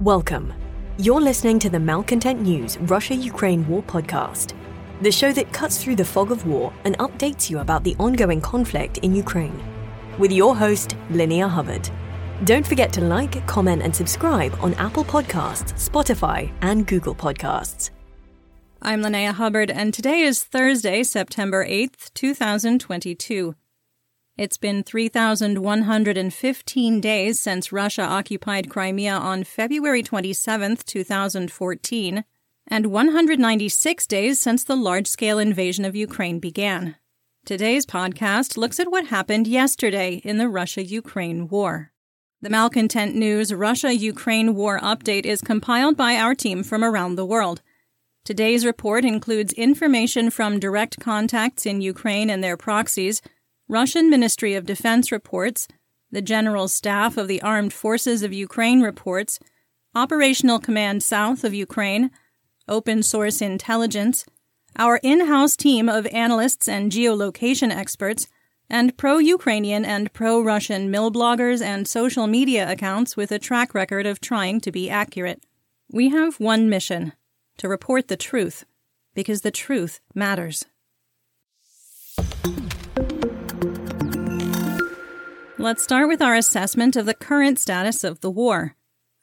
Welcome. You're listening to the Malcontent News Russia Ukraine War podcast, the show that cuts through the fog of war and updates you about the ongoing conflict in Ukraine. With your host, Linnea Hubbard. Don't forget to like, comment, and subscribe on Apple Podcasts, Spotify, and Google Podcasts. I'm Linnea Hubbard, and today is Thursday, September 8th, 2022. It's been 3,115 days since Russia occupied Crimea on February 27, 2014, and 196 days since the large scale invasion of Ukraine began. Today's podcast looks at what happened yesterday in the Russia Ukraine war. The Malcontent News Russia Ukraine War Update is compiled by our team from around the world. Today's report includes information from direct contacts in Ukraine and their proxies Russian Ministry of Defense reports, the General Staff of the Armed Forces of Ukraine reports, Operational Command South of Ukraine, open source intelligence, our in house team of analysts and geolocation experts, and pro Ukrainian and pro Russian mill bloggers and social media accounts with a track record of trying to be accurate. We have one mission to report the truth, because the truth matters. Let's start with our assessment of the current status of the war.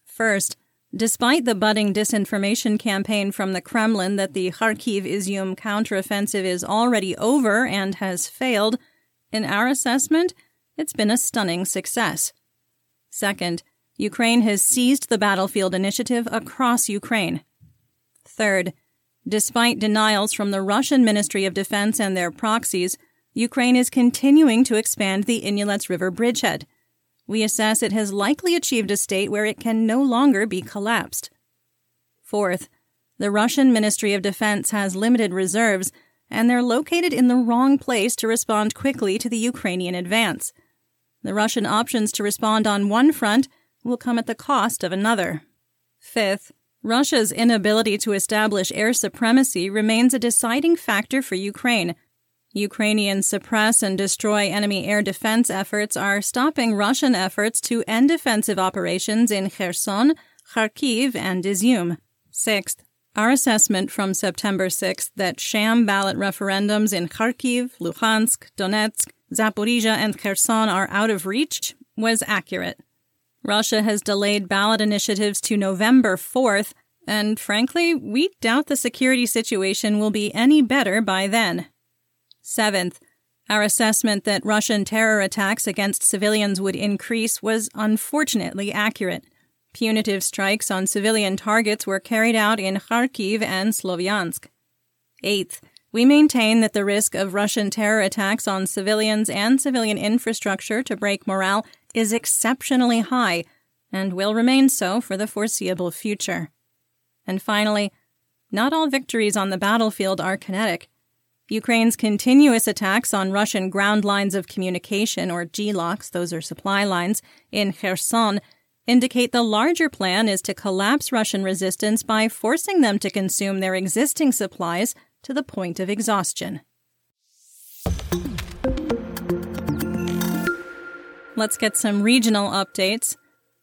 First, despite the budding disinformation campaign from the Kremlin that the Kharkiv Izium counteroffensive is already over and has failed, in our assessment, it's been a stunning success. Second, Ukraine has seized the battlefield initiative across Ukraine. Third, despite denials from the Russian Ministry of Defense and their proxies, Ukraine is continuing to expand the Inhulets River bridgehead. We assess it has likely achieved a state where it can no longer be collapsed. Fourth, the Russian Ministry of Defense has limited reserves, and they're located in the wrong place to respond quickly to the Ukrainian advance. The Russian options to respond on one front will come at the cost of another. Fifth, Russia's inability to establish air supremacy remains a deciding factor for Ukraine, Ukrainians suppress and destroy enemy air defense efforts are stopping Russian efforts to end defensive operations in Kherson, Kharkiv, and Izium. Sixth, our assessment from September 6th that sham ballot referendums in Kharkiv, Luhansk, Donetsk, Zaporizhia, and Kherson are out of reach was accurate. Russia has delayed ballot initiatives to November 4th, and frankly, we doubt the security situation will be any better by then. Seventh, our assessment that Russian terror attacks against civilians would increase was unfortunately accurate. Punitive strikes on civilian targets were carried out in Kharkiv and Slovyansk. Eighth, we maintain that the risk of Russian terror attacks on civilians and civilian infrastructure to break morale is exceptionally high and will remain so for the foreseeable future. And finally, not all victories on the battlefield are kinetic. Ukraine's continuous attacks on Russian ground lines of communication, or GLOCs, those are supply lines, in Kherson, indicate the larger plan is to collapse Russian resistance by forcing them to consume their existing supplies to the point of exhaustion. Let's get some regional updates.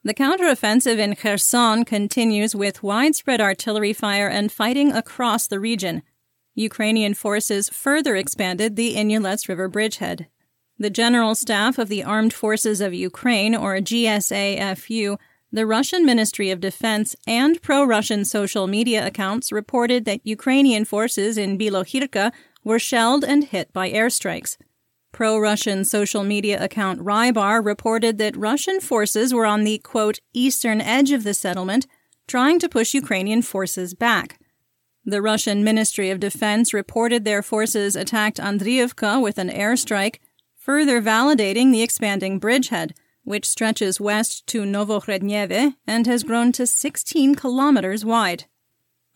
The counteroffensive in Kherson continues with widespread artillery fire and fighting across the region. Ukrainian forces further expanded the Inhulets River bridgehead. The General Staff of the Armed Forces of Ukraine, or GSAFU, the Russian Ministry of Defense, and pro Russian social media accounts reported that Ukrainian forces in Bilohirka were shelled and hit by airstrikes. Pro Russian social media account Rybar reported that Russian forces were on the, quote, eastern edge of the settlement, trying to push Ukrainian forces back. The Russian Ministry of Defense reported their forces attacked Andriivka with an airstrike, further validating the expanding bridgehead, which stretches west to Novokhodneve and has grown to 16 kilometers wide.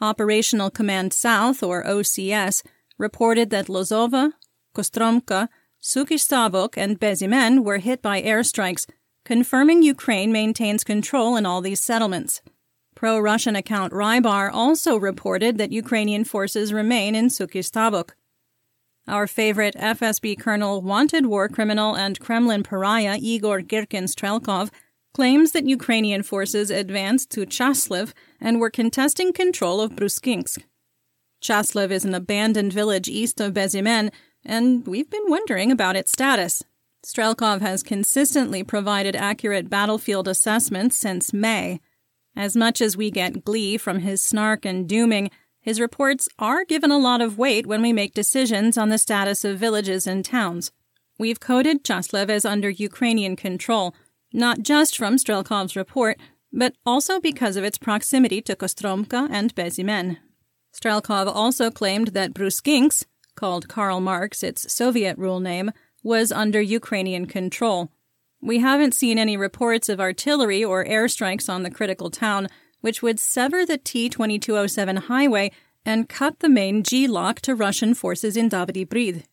Operational Command South, or OCS, reported that Lozova, Kostromka, Sukhistavok, and Bezimen were hit by airstrikes, confirming Ukraine maintains control in all these settlements. Pro Russian account Rybar also reported that Ukrainian forces remain in Sukhistavok. Our favorite FSB colonel, wanted war criminal, and Kremlin pariah Igor Girkin Strelkov claims that Ukrainian forces advanced to Chaslev and were contesting control of Bruskinsk. Chaslev is an abandoned village east of Bezymen, and we've been wondering about its status. Strelkov has consistently provided accurate battlefield assessments since May. As much as we get glee from his snark and dooming, his reports are given a lot of weight when we make decisions on the status of villages and towns. We've coded Chaslev as under Ukrainian control, not just from Strelkov's report, but also because of its proximity to Kostromka and Bezymen. Strelkov also claimed that Bruskinsk, called Karl Marx its Soviet rule name, was under Ukrainian control. We haven't seen any reports of artillery or airstrikes on the critical town, which would sever the T 2207 highway and cut the main GLOC to Russian forces in Davydiv Brid.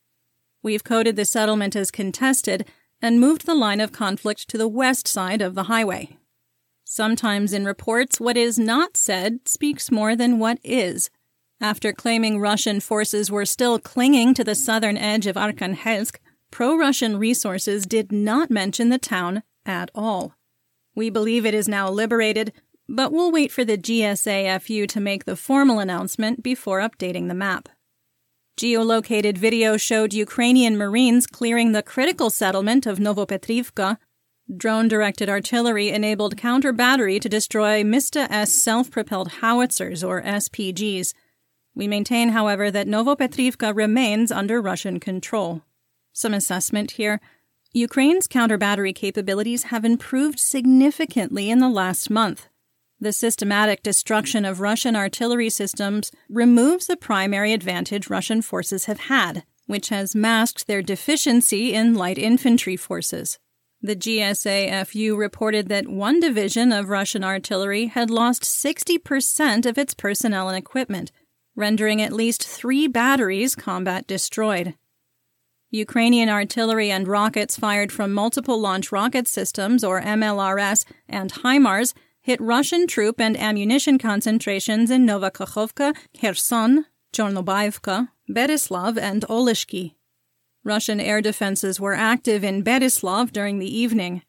We've coded the settlement as contested and moved the line of conflict to the west side of the highway. Sometimes in reports, what is not said speaks more than what is. After claiming Russian forces were still clinging to the southern edge of Arkhangelsk, pro Russian resources did not mention the town at all. We believe it is now liberated, but we'll wait for the GSAFU to make the formal announcement before updating the map. Geolocated video showed Ukrainian Marines clearing the critical settlement of Novopetrivka. Drone directed artillery enabled counter battery to destroy Msta S self propelled howitzers, or SPGs. We maintain, however, that Novopetrivka remains under Russian control. Some assessment here. Ukraine's counter battery capabilities have improved significantly in the last month. The systematic destruction of Russian artillery systems removes the primary advantage Russian forces have had, which has masked their deficiency in light infantry forces. The GSAFU reported that one division of Russian artillery had lost 60% of its personnel and equipment, rendering at least three batteries combat destroyed. Ukrainian artillery and rockets fired from multiple launch rocket systems, or MLRS, and HIMARS hit Russian troop and ammunition concentrations in Nova Kakhovka, Kherson, Chornobaivka, Berislav, and Oleshky. Russian air defenses were active in Berislav during the evening.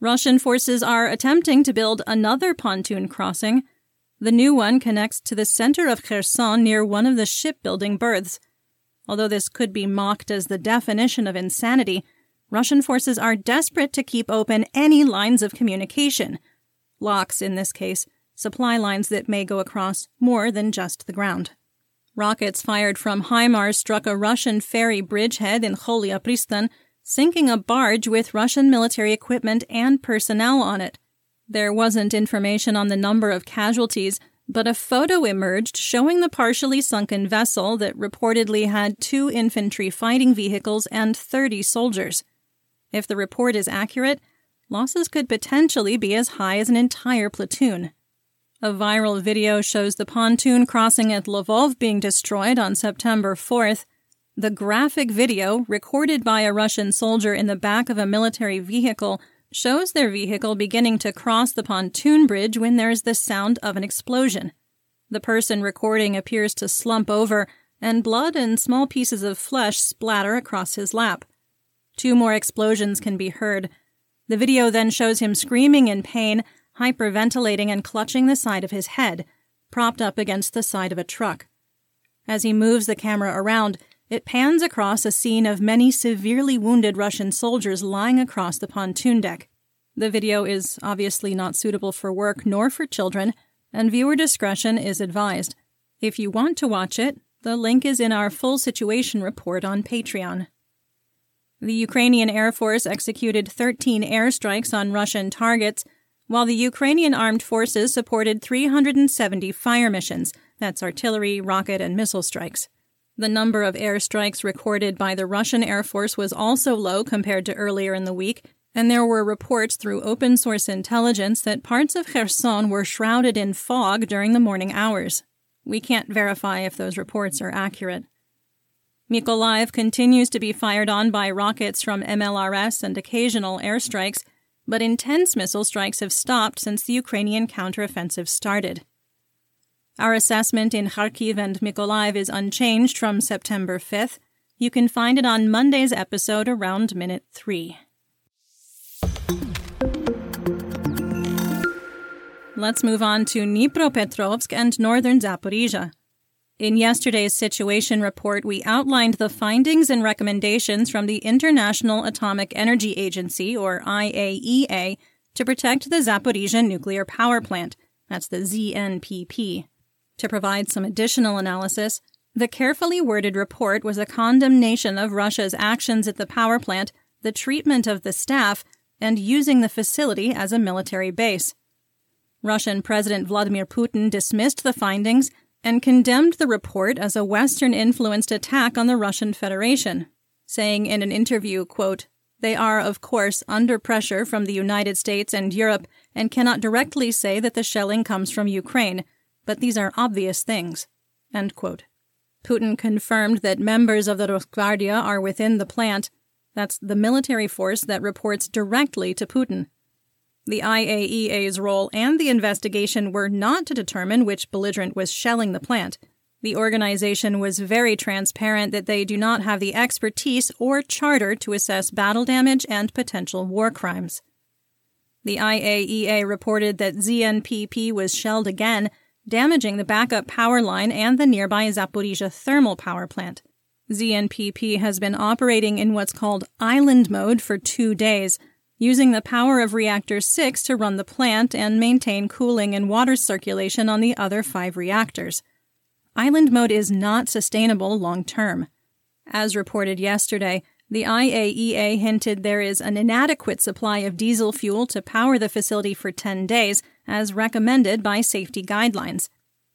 Russian forces are attempting to build another pontoon crossing. The new one connects to the center of Kherson near one of the shipbuilding berths. Although this could be mocked as the definition of insanity, Russian forces are desperate to keep open any lines of communication – LOCs in this case, supply lines that may go across more than just the ground. Rockets fired from HIMARS struck a Russian ferry bridgehead in Pristan, sinking a barge with Russian military equipment and personnel on it. There wasn't information on the number of casualties, but a photo emerged showing the partially sunken vessel that reportedly had two infantry fighting vehicles and 30 soldiers. If the report is accurate, losses could potentially be as high as an entire platoon. A viral video shows the pontoon crossing at Lvov being destroyed on September 4th. The graphic video, recorded by a Russian soldier in the back of a military vehicle, shows their vehicle beginning to cross the pontoon bridge when there is the sound of an explosion. The person recording appears to slump over, and blood and small pieces of flesh splatter across his lap. Two more explosions can be heard. The video then shows him screaming in pain, hyperventilating, and clutching the side of his head, propped up against the side of a truck. As he moves the camera around, it pans across a scene of many severely wounded Russian soldiers lying across the pontoon deck. The video is obviously not suitable for work nor for children, and viewer discretion is advised. If you want to watch it, the link is in our full situation report on Patreon. The Ukrainian Air Force executed 13 airstrikes on Russian targets, while the Ukrainian armed forces supported 370 fire missions that's artillery, rocket, and missile strikes. The number of airstrikes recorded by the Russian Air Force was also low compared to earlier in the week, and there were reports through open source intelligence that parts of Kherson were shrouded in fog during the morning hours. We can't verify if those reports are accurate. Mykolaiv continues to be fired on by rockets from MLRS and occasional airstrikes, but intense missile strikes have stopped since the Ukrainian counteroffensive started. Our assessment in Kharkiv and Mykolaiv is unchanged from September 5th. You can find it on Monday's episode around minute 3. Let's move on to Dnipropetrovsk and northern Zaporizhia. In yesterday's situation report, we outlined the findings and recommendations from the International Atomic Energy Agency, or IAEA, to protect the Zaporizhia nuclear power plant. That's the ZNPP. To provide some additional analysis, the carefully worded report was a condemnation of Russia's actions at the power plant, the treatment of the staff, and using the facility as a military base. Russian President Vladimir Putin dismissed the findings and condemned the report as a Western influenced attack on the Russian Federation, saying in an interview, quote, They are, of course, under pressure from the United States and Europe and cannot directly say that the shelling comes from Ukraine, but these are obvious things. Putin confirmed that members of the Rosgvardia are within the plant. That's the military force that reports directly to Putin. The IAEA's role and the investigation were not to determine which belligerent was shelling the plant. The organization was very transparent that they do not have the expertise or charter to assess battle damage and potential war crimes. The IAEA reported that ZNPP was shelled again, damaging the backup power line and the nearby Zaporizhia thermal power plant. ZNPP has been operating in what's called island mode for two days, using the power of Reactor 6 to run the plant and maintain cooling and water circulation on the other five reactors. Island mode is not sustainable long term. As reported yesterday, the IAEA hinted there is an inadequate supply of diesel fuel to power the facility for 10 days, as recommended by safety guidelines.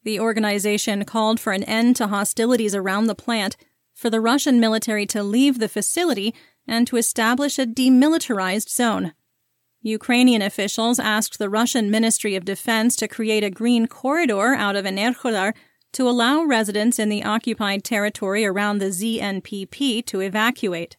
The organization called for an end to hostilities around the plant, for the Russian military to leave the facility, and to establish a demilitarized zone. Ukrainian officials asked the Russian Ministry of Defense to create a green corridor out of Enerhodar to allow residents in the occupied territory around the ZNPP to evacuate.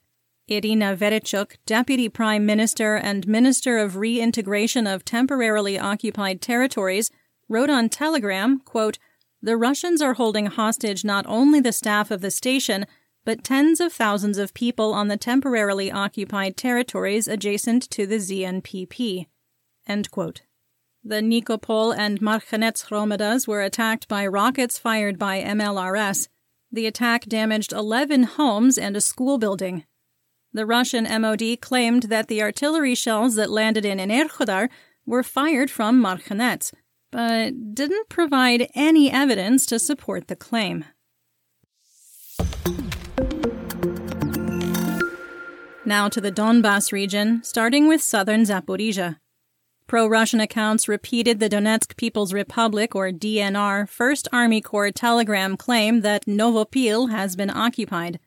Irina Vereshchuk, Deputy Prime Minister and Minister of Reintegration of Temporarily Occupied Territories, wrote on Telegram, quote, The Russians are holding hostage not only the staff of the station, but tens of thousands of people on the temporarily occupied territories adjacent to the ZNPP. The Nikopol and Marhanets Hromadas were attacked by rockets fired by MLRS. The attack damaged 11 homes and a school building. The Russian MOD claimed that the artillery shells that landed in Enerhodar were fired from Marhanets, but didn't provide any evidence to support the claim. Now to the Donbas region, starting with southern Zaporizhia. Pro Russian accounts repeated the Donetsk People's Republic, or DNR, 1st Army Corps telegram claim that Novopil has been occupied.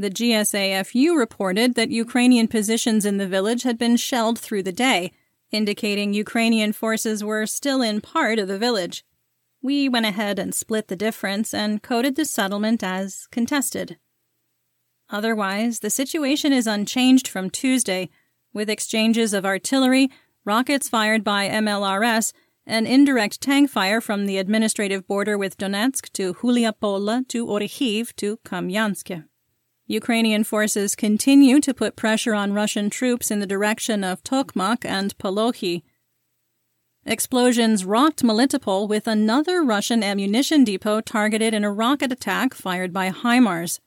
The GSAFU reported that Ukrainian positions in the village had been shelled through the day, indicating Ukrainian forces were still in part of the village. We went ahead and split the difference and coded the settlement as contested. Otherwise, the situation is unchanged from Tuesday, with exchanges of artillery, rockets fired by MLRS, and indirect tank fire from the administrative border with Donetsk to Huliapola to Orikhiv to Kamyansk. Ukrainian forces continue to put pressure on Russian troops in the direction of Tokmak and Polohi. Explosions rocked Melitopol with another Russian ammunition depot targeted in a rocket attack fired by HIMARS.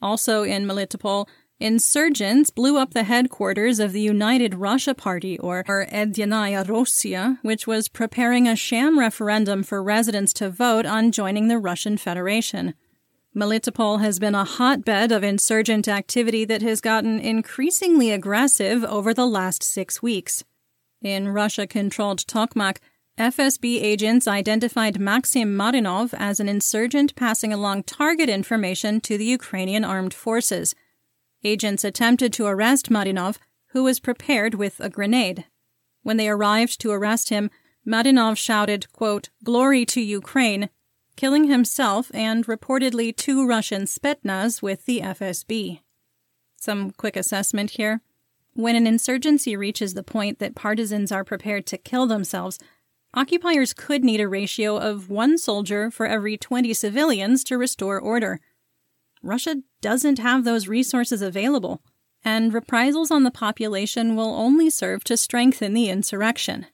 Also in Melitopol, insurgents blew up the headquarters of the United Russia Party, or Edyanaya Rossiya, which was preparing a sham referendum for residents to vote on joining the Russian Federation. Melitopol has been a hotbed of insurgent activity that has gotten increasingly aggressive over the last six weeks. In Russia controlled Tokmak, FSB agents identified Maxim Marinov as an insurgent passing along target information to the Ukrainian armed forces. Agents attempted to arrest Marinov, who was prepared with a grenade. When they arrived to arrest him, Marinov shouted, quote, Glory to Ukraine, killing himself and reportedly two Russian Spetsnaz with the FSB. Some quick assessment here. When an insurgency reaches the point that partisans are prepared to kill themselves, occupiers could need a ratio of one soldier for every 20 civilians to restore order. Russia doesn't have those resources available, and reprisals on the population will only serve to strengthen the insurrection.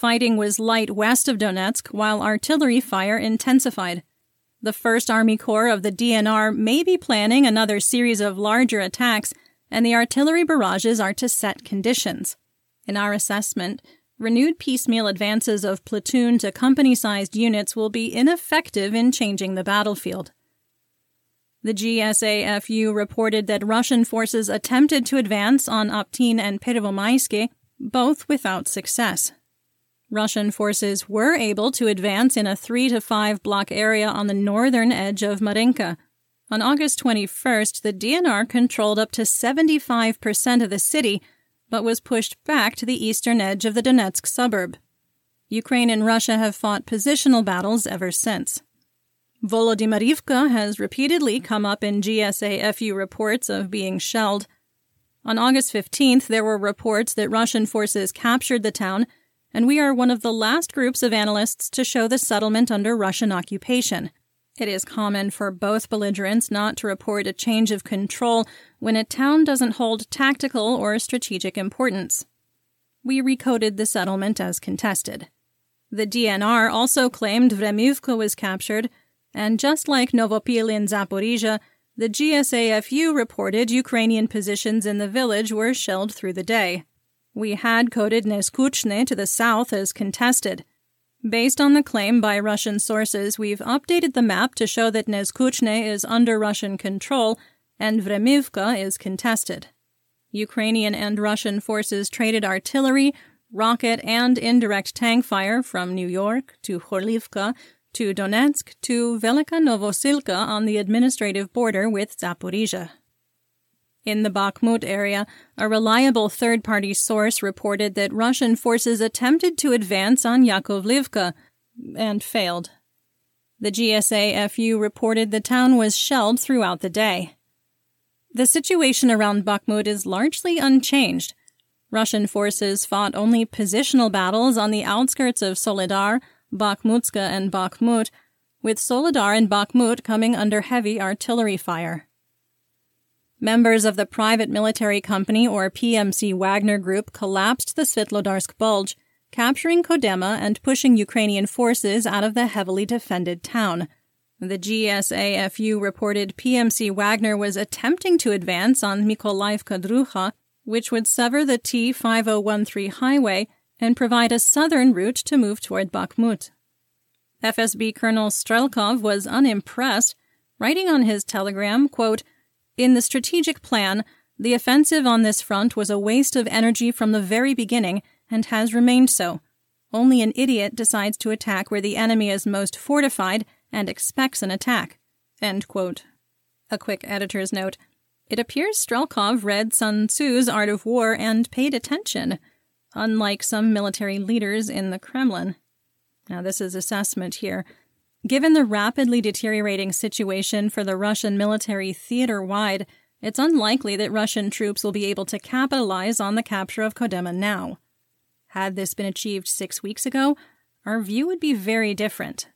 Fighting was light west of Donetsk while artillery fire intensified. The 1st Army Corps of the DNR may be planning another series of larger attacks, and the artillery barrages are to set conditions. In our assessment, renewed piecemeal advances of platoon to company sized units will be ineffective in changing the battlefield. The GSAFU reported that Russian forces attempted to advance on Optin and Pervomayske, both without success. Russian forces were able to advance in a 3 to 5 block area on the northern edge of Marinka. On August 21st, the DNR controlled up to 75% of the city, but was pushed back to the eastern edge of the Donetsk suburb. Ukraine and Russia have fought positional battles ever since. Volodymyrivka has repeatedly come up in GSAFU reports of being shelled. On August 15th, there were reports that Russian forces captured the town, and we are one of the last groups of analysts to show the settlement under Russian occupation. It is common for both belligerents not to report a change of control when a town doesn't hold tactical or strategic importance. We recoded the settlement as contested. The DNR also claimed Vremivka was captured, and just like Novopil in Zaporizhia, the GSAFU reported Ukrainian positions in the village were shelled through the day. We had coded Neskuchne to the south as contested. Based on the claim by Russian sources, we've updated the map to show that Neskuchne is under Russian control and Vremivka is contested. Ukrainian and Russian forces traded artillery, rocket, and indirect tank fire from New York to Horlivka to Donetsk to Velika Novosilka on the administrative border with Zaporizhia. In the Bakhmut area, a reliable third party source reported that Russian forces attempted to advance on Yakovlivka and failed. The GSA-FU reported the town was shelled throughout the day. The situation around Bakhmut is largely unchanged. Russian forces fought only positional battles on the outskirts of Soledar, Bakhmutska, and Bakhmut, with Soledar and Bakhmut coming under heavy artillery fire. Members of the private military company or PMC Wagner Group collapsed the Svitlodarsk Bulge, capturing Kodema and pushing Ukrainian forces out of the heavily defended town. The GSAFU reported PMC Wagner was attempting to advance on Mykolaiv Druha, which would sever the T5013 highway and provide a southern route to move toward Bakhmut. FSB Colonel Strelkov was unimpressed, writing on his telegram, quote, In the strategic plan, the offensive on this front was a waste of energy from the very beginning and has remained so. Only an idiot decides to attack where the enemy is most fortified and expects an attack. A quick editor's note. It appears Strelkov read Sun Tzu's Art of War and paid attention unlike some military leaders in the Kremlin. Now, this is assessment here. Given the rapidly deteriorating situation for the Russian military theater wide, it's unlikely that Russian troops will be able to capitalize on the capture of Kodema now. Had this been achieved six weeks ago, our view would be very different.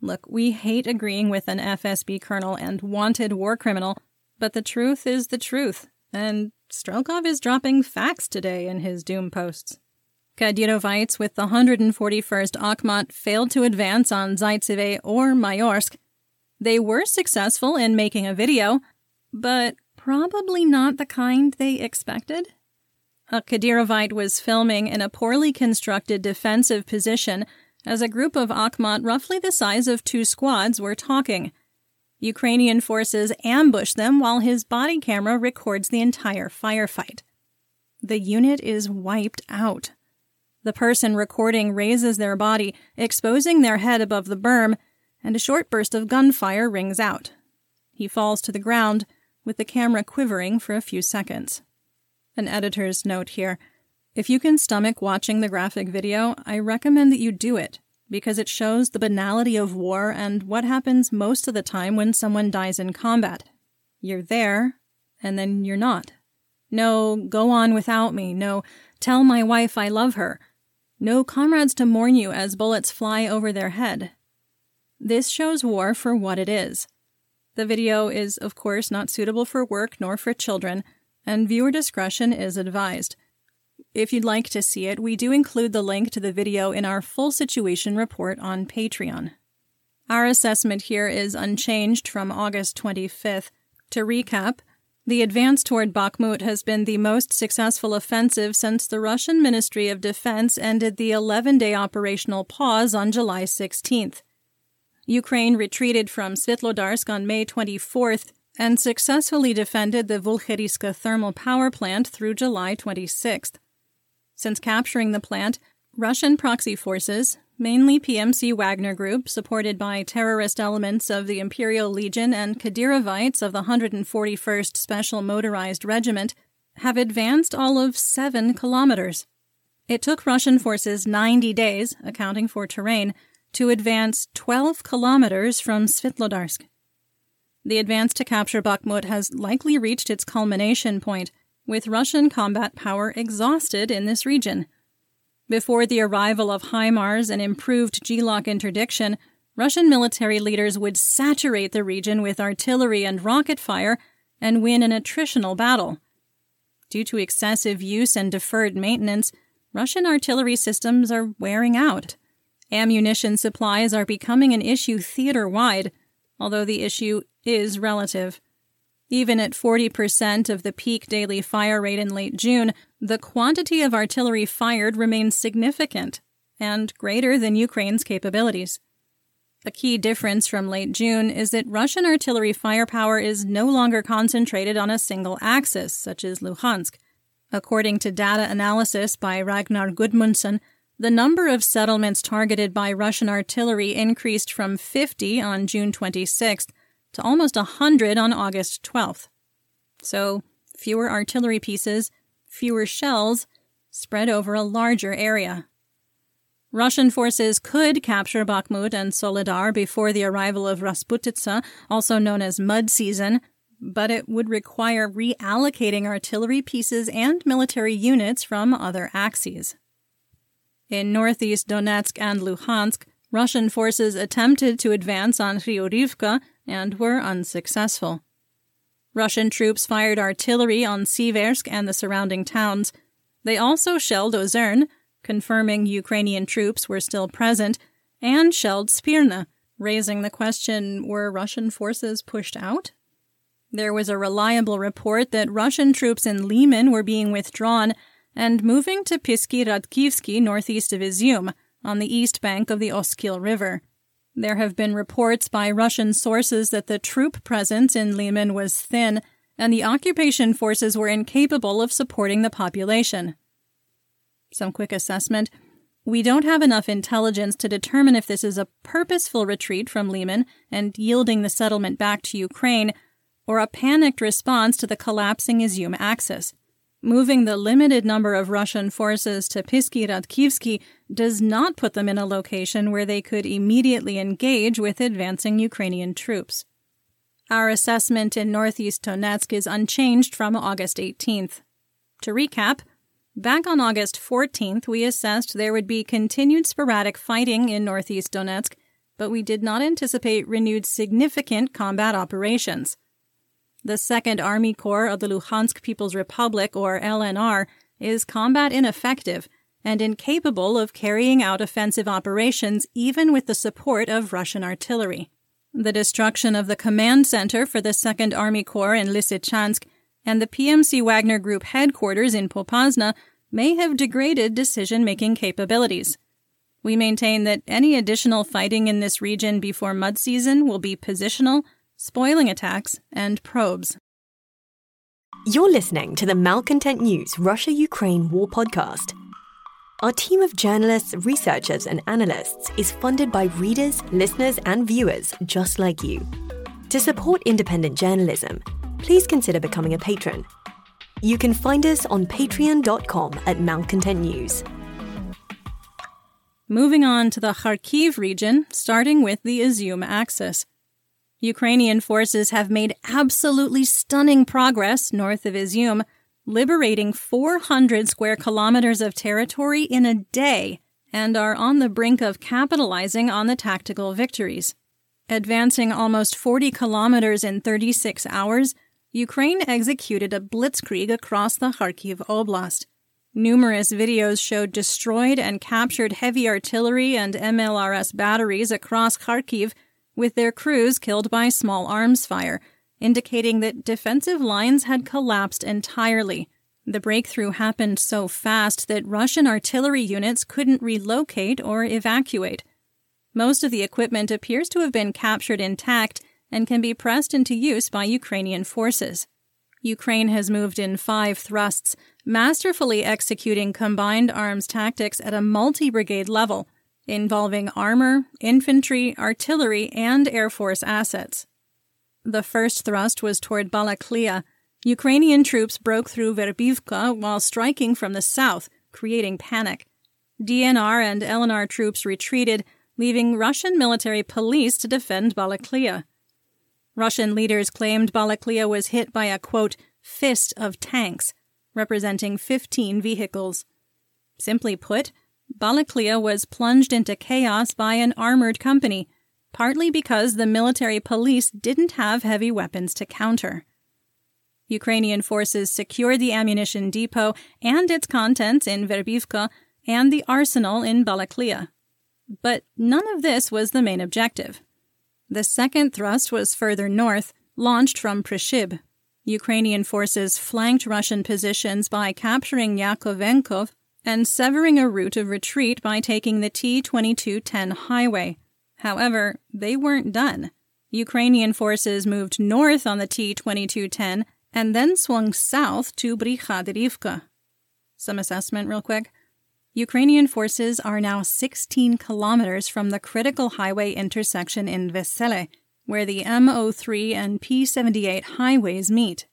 Look, we hate agreeing with an FSB colonel and wanted war criminal, but the truth is the truth, and Strelkov is dropping facts today in his doom posts. Kadyrovites with the 141st Akhmat failed to advance on Zaitsev or Mayorsk. They were successful in making a video, but probably not the kind they expected. A Kadyrovite was filming in a poorly constructed defensive position as a group of Akhmat roughly the size of two squads were talking. Ukrainian forces ambush them while his body camera records the entire firefight. The unit is wiped out. The person recording raises their body, exposing their head above the berm, and a short burst of gunfire rings out. He falls to the ground, with the camera quivering for a few seconds. An editor's note here. If you can stomach watching the graphic video, I recommend that you do it, because it shows the banality of war and what happens most of the time when someone dies in combat. You're there, and then you're not. No, go on without me. No, tell my wife I love her. No comrades to mourn you as bullets fly over their head. This shows war for what it is. The video is, of course, not suitable for work nor for children, and viewer discretion is advised. If you'd like to see it, we do include the link to the video in our full situation report on Patreon. Our assessment here is unchanged from August 25th. To recap, the advance toward Bakhmut has been the most successful offensive since the Russian Ministry of Defense ended the 11 day operational pause on July 16th. Ukraine retreated from Svitlodarsk on May 24th and successfully defended the Vuhlehirska thermal power plant through July 26th. Since capturing the plant, Russian proxy forces, mainly PMC Wagner Group, supported by terrorist elements of the Imperial Legion and Kadyrovites of the 141st Special Motorized Regiment, have advanced all of seven kilometers. It took Russian forces 90 days, accounting for terrain, to advance 12 kilometers from Svitlodarsk. The advance to capture Bakhmut has likely reached its culmination point with Russian combat power exhausted in this region. Before the arrival of HIMARS and improved GLOC interdiction, Russian military leaders would saturate the region with artillery and rocket fire and win an attritional battle. Due to excessive use and deferred maintenance, Russian artillery systems are wearing out. Ammunition supplies are becoming an issue theater wide, although the issue is relative. Even at 40% of the peak daily fire rate in late June, the quantity of artillery fired remains significant and greater than Ukraine's capabilities. A key difference from late June is that Russian artillery firepower is no longer concentrated on a single axis, such as Luhansk. According to data analysis by Ragnar Gudmundsson, the number of settlements targeted by Russian artillery increased from 50 on June 26th to almost 100 on August 12th. So, fewer artillery pieces, fewer shells, spread over a larger area. Russian forces could capture Bakhmut and Soledar before the arrival of Rasputitsa, also known as mud season, but it would require reallocating artillery pieces and military units from other axes. In northeast Donetsk and Luhansk, Russian forces attempted to advance on Hryhorivka and were unsuccessful. Russian troops fired artillery on Siversk and the surrounding towns. They also shelled Ozern, confirming Ukrainian troops were still present, and shelled Spirna, raising the question were Russian forces pushed out? There was a reliable report that Russian troops in Liman were being withdrawn and moving to Pisky Radkivsky northeast of Izium, on the east bank of the Oskil River. There have been reports by Russian sources that the troop presence in Liman was thin and the occupation forces were incapable of supporting the population. Some quick assessment. We don't have enough intelligence to determine if this is a purposeful retreat from Liman and yielding the settlement back to Ukraine, or a panicked response to the collapsing Izium axis. Moving the limited number of Russian forces to Pisky Radkivsky does not put them in a location where they could immediately engage with advancing Ukrainian troops. Our assessment in northeast Donetsk is unchanged from August 18th. To recap, back on August 14th, we assessed there would be continued sporadic fighting in northeast Donetsk, but we did not anticipate renewed significant combat operations. The Second Army Corps of the Luhansk People's Republic, or LNR, is combat ineffective and incapable of carrying out offensive operations even with the support of Russian artillery. The destruction of the command center for the Second Army Corps in Lysychansk and the PMC Wagner Group headquarters in Popasna may have degraded decision making capabilities. We maintain that any additional fighting in this region before mud season will be positional spoiling attacks, and probes. You're listening to the Malcontent News Russia Ukraine War Podcast. Our team of journalists, researchers, and analysts is funded by readers, listeners, and viewers just like you. To support independent journalism, please consider becoming a patron. You can find us on patreon.com at Malcontent News. Moving on to the Kharkiv region, starting with the Izium axis. Ukrainian forces have made absolutely stunning progress north of Izium, liberating 400 square kilometers of territory in a day and are on the brink of capitalizing on the tactical victories. Advancing almost 40 kilometers in 36 hours, Ukraine executed a blitzkrieg across the Kharkiv Oblast. Numerous videos showed destroyed and captured heavy artillery and MLRS batteries across Kharkiv, with their crews killed by small arms fire, indicating that defensive lines had collapsed entirely. The breakthrough happened so fast that Russian artillery units couldn't relocate or evacuate. Most of the equipment appears to have been captured intact and can be pressed into use by Ukrainian forces. Ukraine has moved in five thrusts, masterfully executing combined arms tactics at a multi brigade level, involving armor, infantry, artillery, and Air Force assets. The first thrust was toward Balaklia. Ukrainian troops broke through Verbivka while striking from the south, creating panic. DNR and LNR troops retreated, leaving Russian military police to defend Balaklia. Russian leaders claimed Balaklia was hit by a quote, fist of tanks, representing 15 vehicles. Simply put, Balaklia was plunged into chaos by an armored company, partly because the military police didn't have heavy weapons to counter. Ukrainian forces secured the ammunition depot and its contents in Verbivka and the arsenal in Balaklia. But none of this was the main objective. The second thrust was further north, launched from Prishib. Ukrainian forces flanked Russian positions by capturing Yakovenkov and severing a route of retreat by taking the T 2210 highway. However, they weren't done. Ukrainian forces moved north on the T 2210 and then swung south to Brikhadirivka. Some assessment, real quick. Ukrainian forces are now 16 kilometers from the critical highway intersection in Vesele, where the M03 and P78 highways meet.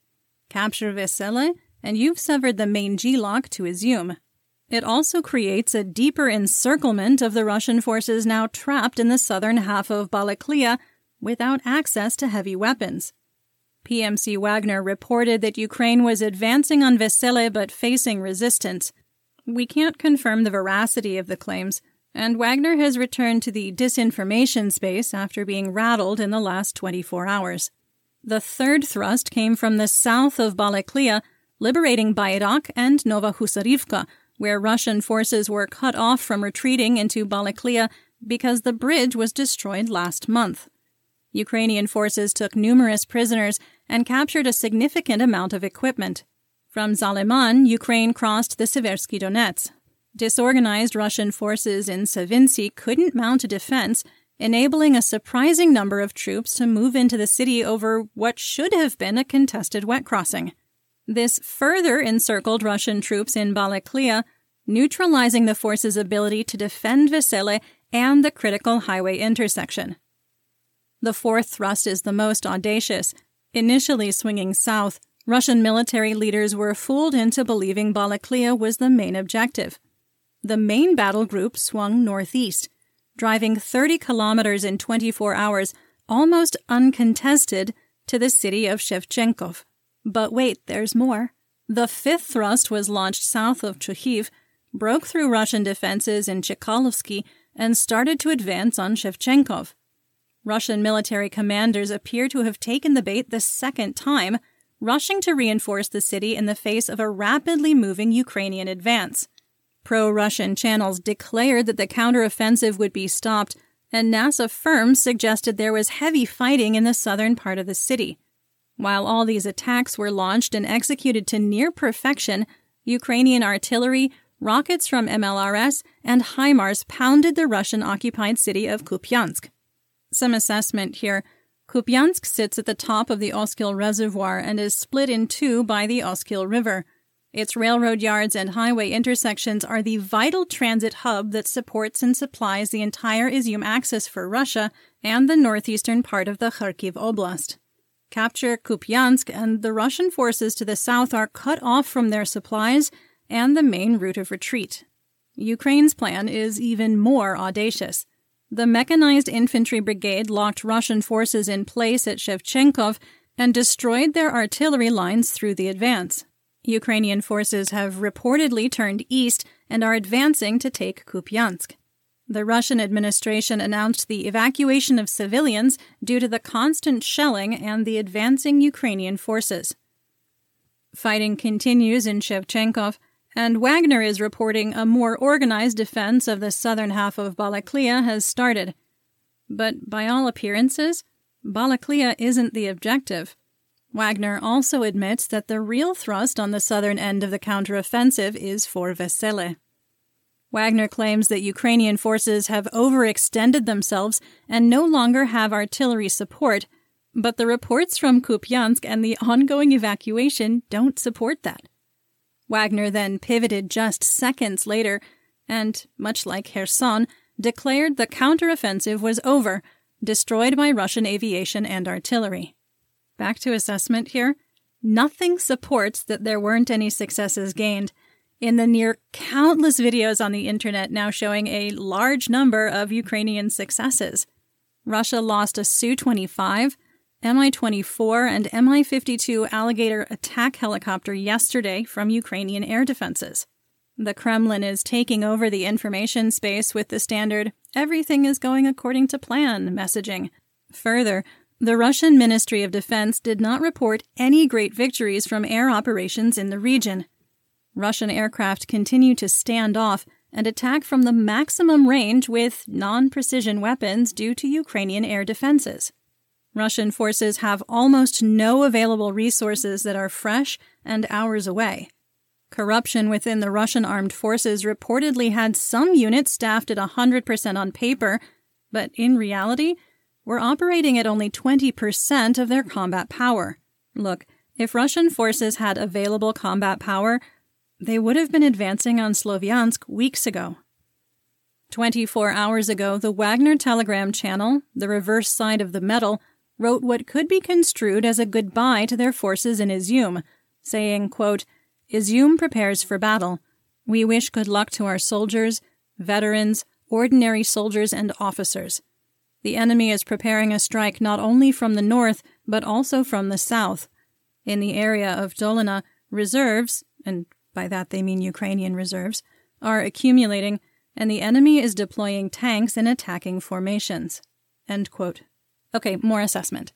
Capture Vesele, and you've severed the main GLOC to Izium. It also creates a deeper encirclement of the Russian forces now trapped in the southern half of Balaklia without access to heavy weapons. PMC Wagner reported that Ukraine was advancing on Vesele but facing resistance, we can't confirm the veracity of the claims, and Wagner has returned to the disinformation space after being rattled in the last 24 hours. The third thrust came from the south of Balaklia, liberating Bayrak and Nova Husarivka, where Russian forces were cut off from retreating into Balaklia because the bridge was destroyed last month. Ukrainian forces took numerous prisoners and captured a significant amount of equipment. From Zaliman, Ukraine crossed the Seversky Donets. Disorganized Russian forces in Savintsy couldn't mount a defense, enabling a surprising number of troops to move into the city over what should have been a contested wet crossing. This further encircled Russian troops in Balaklia, neutralizing the force's ability to defend Vesele and the critical highway intersection. The fourth thrust is the most audacious, initially swinging south Russian military leaders were fooled into believing Balaklia was the main objective. The main battle group swung northeast, driving 30 kilometers in 24 hours, almost uncontested, to the city of Shevchenkov. But wait, there's more. The fifth thrust was launched south of Chuhuiv, broke through Russian defenses in Chekalovsky, and started to advance on Shevchenkov. Russian military commanders appear to have taken the bait the second time rushing to reinforce the city in the face of a rapidly moving Ukrainian advance. Pro Russian channels declared that the counteroffensive would be stopped, and NASA FIRMS suggested there was heavy fighting in the southern part of the city. While all these attacks were launched and executed to near perfection, Ukrainian artillery, rockets from MLRS, and HIMARS pounded the Russian occupied city of Kupiansk. Some assessment here. Kupiansk sits at the top of the Oskil Reservoir and is split in two by the Oskil River. Its railroad yards and highway intersections are the vital transit hub that supports and supplies the entire Izium axis for Russia and the northeastern part of the Kharkiv Oblast. Capture Kupiansk and the Russian forces to the south are cut off from their supplies and the main route of retreat. Ukraine's plan is even more audacious. The mechanized infantry brigade locked Russian forces in place at Shevchenkov and destroyed their artillery lines through the advance. Ukrainian forces have reportedly turned east and are advancing to take Kupiansk. The Russian administration announced the evacuation of civilians due to the constant shelling and the advancing Ukrainian forces. Fighting continues in Shevchenkov And Wagner is reporting a more organized defense of the southern half of Balaklia has started. But by all appearances, Balaklia isn't the objective. Wagner also admits that the real thrust on the southern end of the counteroffensive is for Vesele. Wagner claims that Ukrainian forces have overextended themselves and no longer have artillery support, but the reports from Kupiansk and the ongoing evacuation don't support that. Wagner then pivoted just seconds later and, much like Kherson, declared the counteroffensive was over, destroyed by Russian aviation and artillery. Back to assessment here. Nothing supports that there weren't any successes gained in the near countless videos on the internet now showing a large number of Ukrainian successes. Russia lost a Su 25, Mi 24, and Mi 52 Alligator attack helicopter yesterday from Ukrainian air defenses. The Kremlin is taking over the information space with the standard, everything is going according to plan messaging. Further, the Russian Ministry of Defense did not report any great victories from air operations in the region. Russian aircraft continue to stand off and attack from the maximum range with non precision weapons due to Ukrainian air defenses. Russian forces have almost no available resources that are fresh and hours away. Corruption within the Russian armed forces reportedly had some units staffed at 100% on paper, but in reality, were operating at only 20% of their combat power. Look, if Russian forces had available combat power, they would have been advancing on Sloviansk weeks ago. 24 hours ago, the Wagner Telegram channel, the reverse side of the medal, wrote what could be construed as a goodbye to their forces in Izium, saying, quote, Izium prepares for battle. We wish good luck to our soldiers, veterans, ordinary soldiers, and officers. The enemy is preparing a strike not only from the north, but also from the south. In the area of Dolina, reserves, and by that they mean Ukrainian reserves, are accumulating, and the enemy is deploying tanks in attacking formations. Okay, more assessment.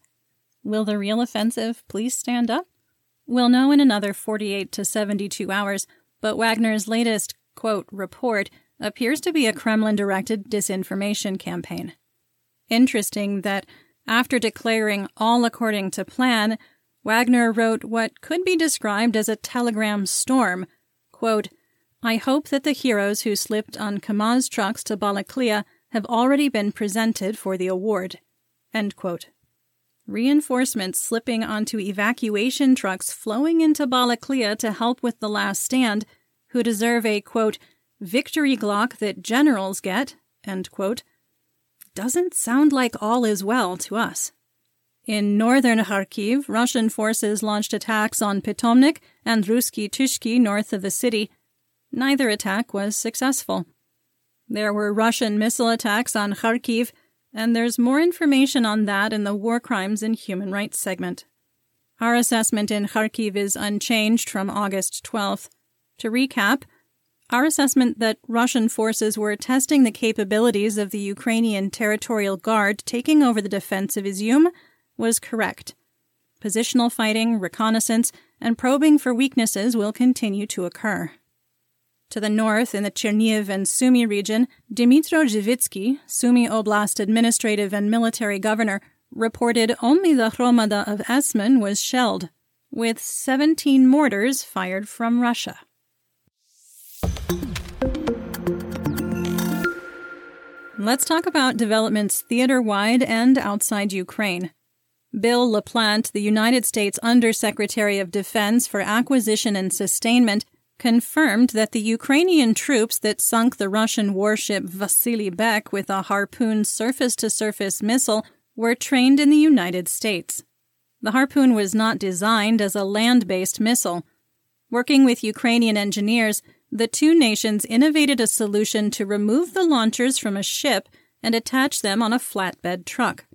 Will the real offensive please stand up? We'll know in another 48 to 72 hours, but Wagner's latest, quote, report appears to be a Kremlin directed disinformation campaign. Interesting that after declaring all according to plan, Wagner wrote what could be described as a telegram storm. Quote, I hope that the heroes who slipped on Kamaz trucks to Balaklia have already been presented for the award. Reinforcements slipping onto evacuation trucks flowing into Balaklia to help with the last stand, who deserve a, quote, victory Glock that generals get, end quote, doesn't sound like all is well to us. In northern Kharkiv, Russian forces launched attacks on Pitomnik and Ruski Tushki north of the city. Neither attack was successful. There were Russian missile attacks on Kharkiv, and there's more information on that in the War Crimes and Human Rights segment. Our assessment in Kharkiv is unchanged from August 12th. To recap, our assessment that Russian forces were testing the capabilities of the Ukrainian Territorial Guard taking over the defense of Izium was correct. Positional fighting, reconnaissance, and probing for weaknesses will continue to occur. To the north, in the Chernihiv and Sumy region, Dmitro Zhivitsky, Sumy Oblast administrative and military governor, reported only the Hromada of Esman was shelled, with 17 mortars fired from Russia. Let's talk about developments theater wide and outside Ukraine. Bill LaPlante, the United States Undersecretary of Defense for Acquisition and Sustainment, confirmed that the Ukrainian troops that sunk the Russian warship Vasily Bekh with a Harpoon surface to surface missile were trained in the United States. The Harpoon was not designed as a land based missile. Working with Ukrainian engineers, the two nations innovated a solution to remove the launchers from a ship and attach them on a flatbed truck.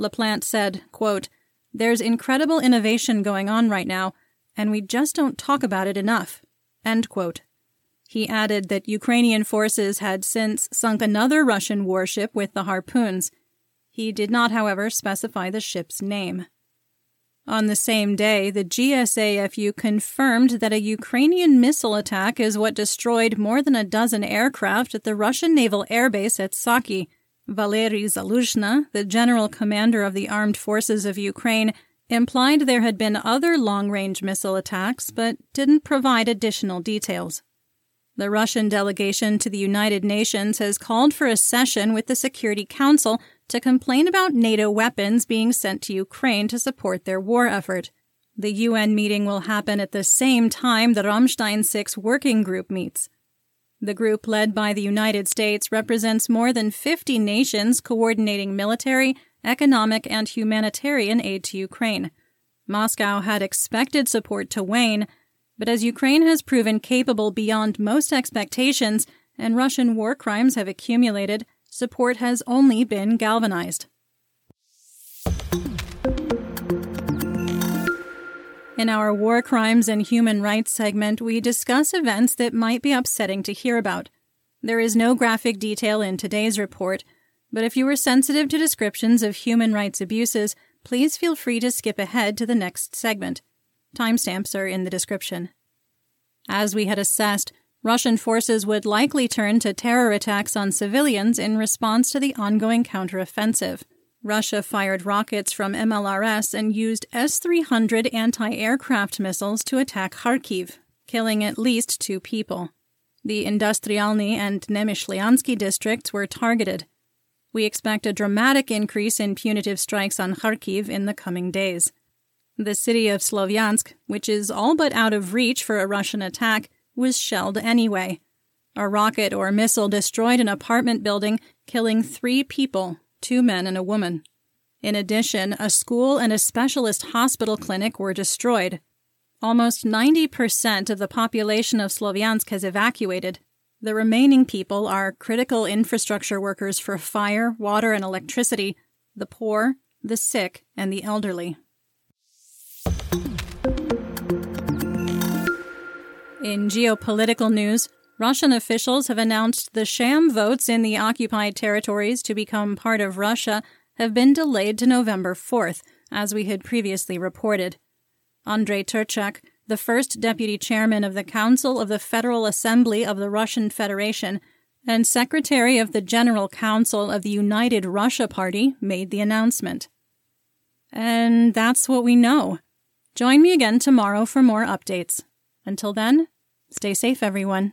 LaPlante said, quote, There's incredible innovation going on right now, and we just don't talk about it enough. End quote. He added that Ukrainian forces had since sunk another Russian warship with the harpoons. He did not, however, specify the ship's name. On the same day, the GSAFU confirmed that a Ukrainian missile attack is what destroyed more than a dozen aircraft at the Russian naval airbase at Saki. Valery Zaluzhny, the general commander of the armed forces of Ukraine, implied there had been other long range missile attacks, but didn't provide additional details. The Russian delegation to the United Nations has called for a session with the Security Council to complain about NATO weapons being sent to Ukraine to support their war effort. The UN meeting will happen at the same time the Ramstein 6 working group meets. The group, led by the United States, represents more than 50 nations coordinating military, economic, and humanitarian aid to Ukraine. Moscow had expected support to wane, but as Ukraine has proven capable beyond most expectations and Russian war crimes have accumulated, support has only been galvanized. In our War Crimes and Human Rights segment, we discuss events that might be upsetting to hear about. There is no graphic detail in today's report, but if you are sensitive to descriptions of human rights abuses, please feel free to skip ahead to the next segment. Timestamps are in the description. As we had assessed, Russian forces would likely turn to terror attacks on civilians in response to the ongoing counteroffensive. Russia fired rockets from MLRS and used S 300 anti aircraft missiles to attack Kharkiv, killing at least two people. The Industrialny and Nemyshlyansky districts were targeted. We expect a dramatic increase in punitive strikes on Kharkiv in the coming days. The city of Slovyansk, which is all but out of reach for a Russian attack, was shelled anyway. A rocket or missile destroyed an apartment building, killing three people two men and a woman. In addition, a school and a specialist hospital clinic were destroyed. Almost 90% of the population of Slovyansk has evacuated. The remaining people are critical infrastructure workers for fire, water, and electricity, the poor, the sick, and the elderly. In geopolitical news, Russian officials have announced the sham votes in the occupied territories to become part of Russia have been delayed to November 4th, as we had previously reported. Andrei Turchak, the first deputy chairman of the Council of the Federal Assembly of the Russian Federation and secretary of the General Council of the United Russia Party, made the announcement. And that's what we know. Join me again tomorrow for more updates. Until then, stay safe, everyone.